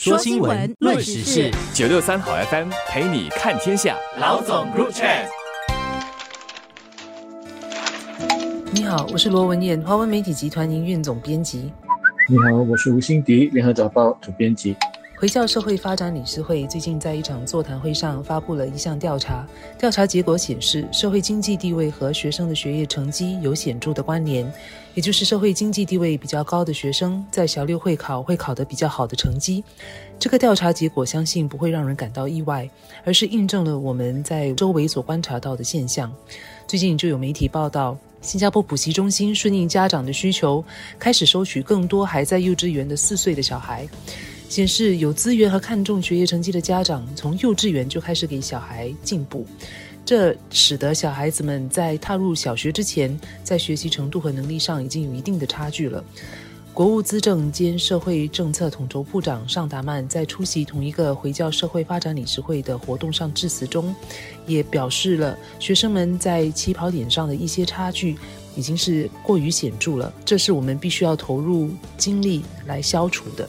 说新闻，论时事，九六三好 FM 陪你看天下。老总 Chat。你好，我是罗文燕，华文媒体集团营运总编辑。你好，我是吴欣迪，联合早报主编辑。回教社会发展理事会最近在一场座谈会上发布了一项调查，调查结果显示，社会经济地位和学生的学业成绩有显著的关联，也就是社会经济地位比较高的学生，在小六会考会考得比较好的成绩。这个调查结果相信不会让人感到意外，而是印证了我们在周围所观察到的现象。最近就有媒体报道，新加坡补习中心顺应家长的需求，开始收取更多还在幼稚园的四岁的小孩。显示有资源和看重学业成绩的家长，从幼稚园就开始给小孩进步，这使得小孩子们在踏入小学之前，在学习程度和能力上已经有一定的差距了。国务资政兼社会政策统筹部长尚达曼在出席同一个回教社会发展理事会的活动上致辞中，也表示了学生们在起跑点上的一些差距已经是过于显著了，这是我们必须要投入精力来消除的。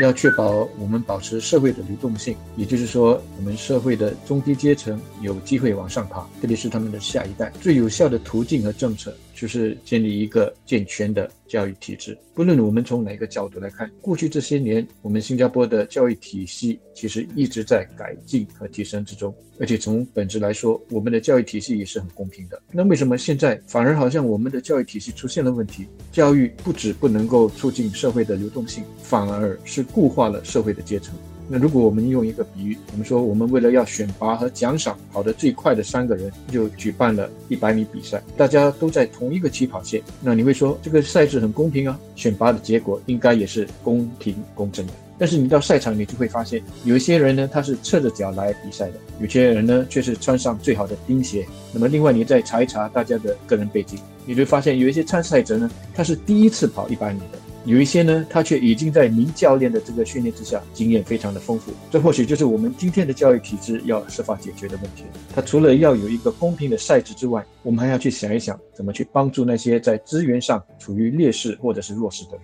要确保我们保持社会的流动性，也就是说，我们社会的中低阶层有机会往上爬，特别是他们的下一代。最有效的途径和政策就是建立一个健全的教育体制。不论我们从哪个角度来看，过去这些年，我们新加坡的教育体系其实一直在改进和提升之中。而且从本质来说，我们的教育体系也是很公平的。那为什么现在反而好像我们的教育体系出现了问题？教育不止不能够促进社会的流动性，反而是固化了社会的阶层。那如果我们用一个比喻，我们说我们为了要选拔和奖赏跑得最快的三个人，就举办了一百米比赛，大家都在同一个起跑线。那你会说这个赛制很公平啊？选拔的结果应该也是公平公正的。但是你到赛场，你就会发现有一些人呢，他是侧着脚来比赛的；有些人呢，却是穿上最好的钉鞋。那么另外，你再查一查大家的个人背景，你会发现有一些参赛者呢，他是第一次跑一百米的。有一些呢，他却已经在名教练的这个训练之下，经验非常的丰富。这或许就是我们今天的教育体制要设法解决的问题。他除了要有一个公平的赛制之外，我们还要去想一想，怎么去帮助那些在资源上处于劣势或者是弱势的人。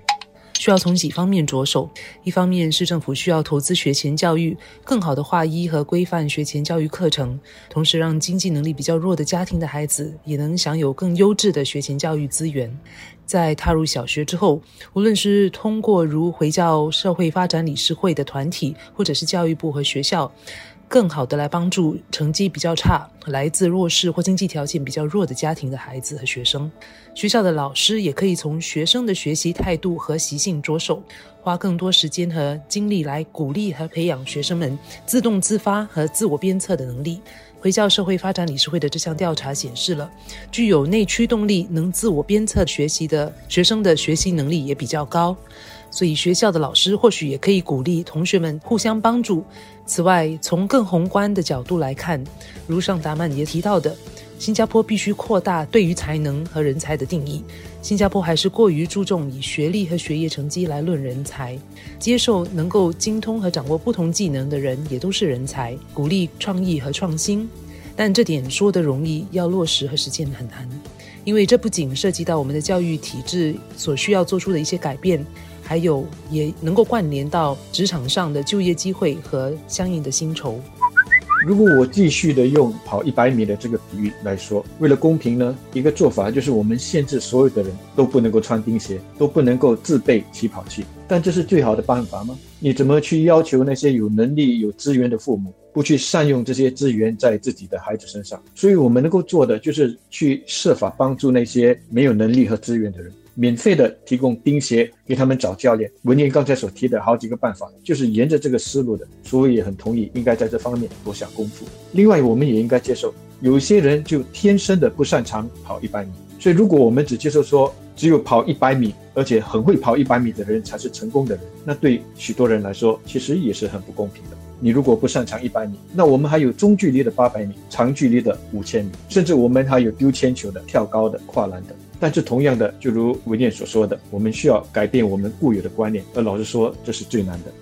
需要从几方面着手，一方面市政府需要投资学前教育，更好的划一和规范学前教育课程，同时让经济能力比较弱的家庭的孩子也能享有更优质的学前教育资源。在踏入小学之后，无论是通过如回教社会发展理事会的团体，或者是教育部和学校。更好的来帮助成绩比较差、来自弱势或经济条件比较弱的家庭的孩子和学生。学校的老师也可以从学生的学习态度和习性着手，花更多时间和精力来鼓励和培养学生们自动自发和自我鞭策的能力。回教社会发展理事会的这项调查显示了，具有内驱动力、能自我鞭策学习的学生的学习能力也比较高。所以，学校的老师或许也可以鼓励同学们互相帮助。此外，从更宏观的角度来看，如上达曼也提到的，新加坡必须扩大对于才能和人才的定义。新加坡还是过于注重以学历和学业成绩来论人才，接受能够精通和掌握不同技能的人也都是人才，鼓励创意和创新。但这点说得容易，要落实和实践很难，因为这不仅涉及到我们的教育体制所需要做出的一些改变。还有也能够关联到职场上的就业机会和相应的薪酬。如果我继续的用跑一百米的这个比喻来说，为了公平呢，一个做法就是我们限制所有的人都不能够穿钉鞋，都不能够自备起跑器。但这是最好的办法吗？你怎么去要求那些有能力、有资源的父母不去善用这些资源在自己的孩子身上？所以我们能够做的就是去设法帮助那些没有能力和资源的人。免费的提供钉鞋给他们找教练。文念刚才所提的好几个办法，就是沿着这个思路的，所以也很同意，应该在这方面多下功夫。另外，我们也应该接受，有些人就天生的不擅长跑一百米，所以如果我们只接受说只有跑一百米，而且很会跑一百米的人才是成功的人，那对许多人来说，其实也是很不公平的。你如果不擅长一百米，那我们还有中距离的八百米、长距离的五千米，甚至我们还有丢铅球的、跳高的、跨栏的。但是同样的，就如文念所说的，我们需要改变我们固有的观念，而老实说，这是最难的。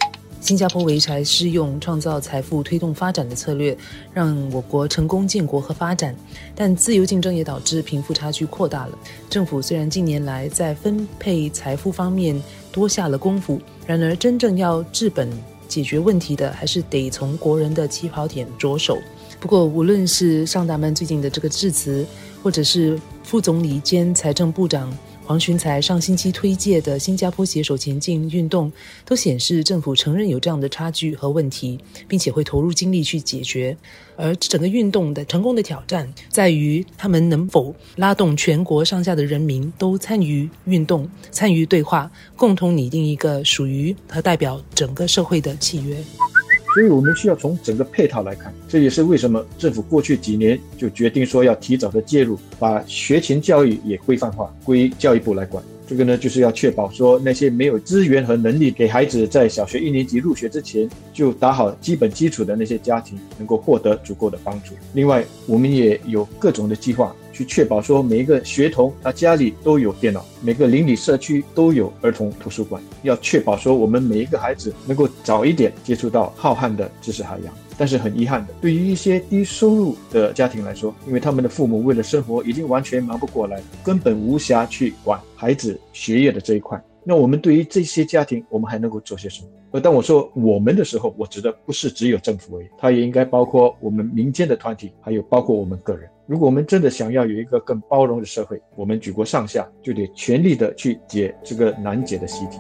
新加坡维才是用创造财富、推动发展的策略，让我国成功建国和发展。但自由竞争也导致贫富差距扩大了。政府虽然近年来在分配财富方面多下了功夫。然而，真正要治本解决问题的，还是得从国人的起跑点着手。不过，无论是上大曼最近的这个致辞，或者是副总理兼财政部长。黄群才上星期推介的新加坡携手前进运动，都显示政府承认有这样的差距和问题，并且会投入精力去解决。而整个运动的成功的挑战，在于他们能否拉动全国上下的人民都参与运动、参与对话，共同拟定一个属于和代表整个社会的契约。所以我们需要从整个配套来看，这也是为什么政府过去几年就决定说要提早的介入，把学前教育也规范化，归教育部来管。这个呢，就是要确保说那些没有资源和能力给孩子在小学一年级入学之前就打好基本基础的那些家庭，能够获得足够的帮助。另外，我们也有各种的计划。去确保说每一个学童他家里都有电脑，每个邻里社区都有儿童图书馆，要确保说我们每一个孩子能够早一点接触到浩瀚的知识海洋。但是很遗憾的，对于一些低收入的家庭来说，因为他们的父母为了生活已经完全忙不过来，根本无暇去管孩子学业的这一块。那我们对于这些家庭，我们还能够做些什么？而当我说我们的时候，我指的不是只有政府而已，它也应该包括我们民间的团体，还有包括我们个人。如果我们真的想要有一个更包容的社会，我们举国上下就得全力的去解这个难解的习题。